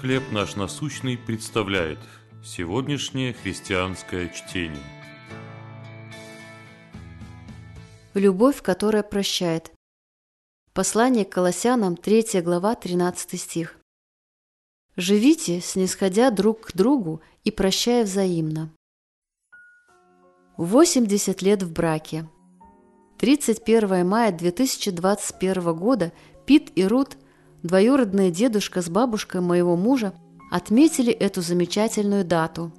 «Хлеб наш насущный» представляет сегодняшнее христианское чтение. Любовь, которая прощает. Послание к Колоссянам, 3 глава, 13 стих. «Живите, снисходя друг к другу и прощая взаимно». 80 лет в браке. 31 мая 2021 года Пит и Рут, двоюродная дедушка с бабушкой моего мужа, отметили эту замечательную дату.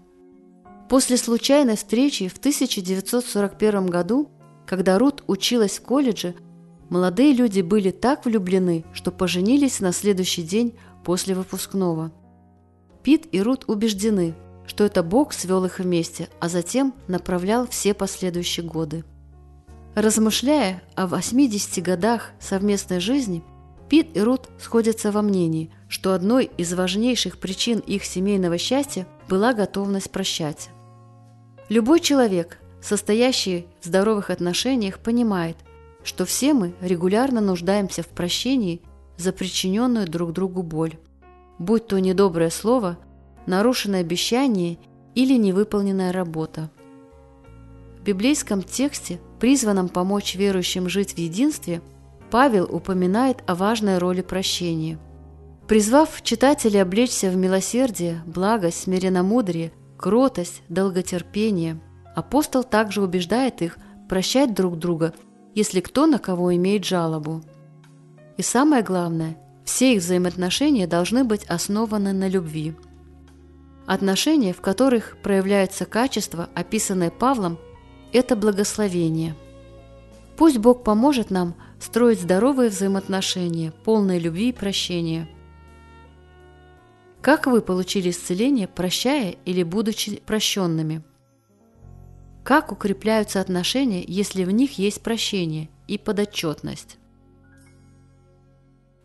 После случайной встречи в 1941 году, когда Рут училась в колледже, молодые люди были так влюблены, что поженились на следующий день после выпускного. Пит и Рут убеждены, что это Бог свел их вместе, а затем направлял все последующие годы. Размышляя о 80 годах совместной жизни, Пит и Рут сходятся во мнении, что одной из важнейших причин их семейного счастья была готовность прощать. Любой человек, состоящий в здоровых отношениях, понимает, что все мы регулярно нуждаемся в прощении за причиненную друг другу боль, будь то недоброе слово, нарушенное обещание или невыполненная работа. В библейском тексте, призванном помочь верующим жить в единстве – Павел упоминает о важной роли прощения. Призвав читателей облечься в милосердие, благость, смиренномудрие, кротость, долготерпение, апостол также убеждает их прощать друг друга, если кто на кого имеет жалобу. И самое главное, все их взаимоотношения должны быть основаны на любви. Отношения, в которых проявляются качества, описанные Павлом, это благословение. Пусть Бог поможет нам строить здоровые взаимоотношения, полные любви и прощения. Как вы получили исцеление, прощая или будучи прощенными? Как укрепляются отношения, если в них есть прощение и подотчетность?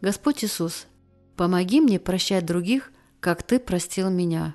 Господь Иисус, помоги мне прощать других, как Ты простил меня.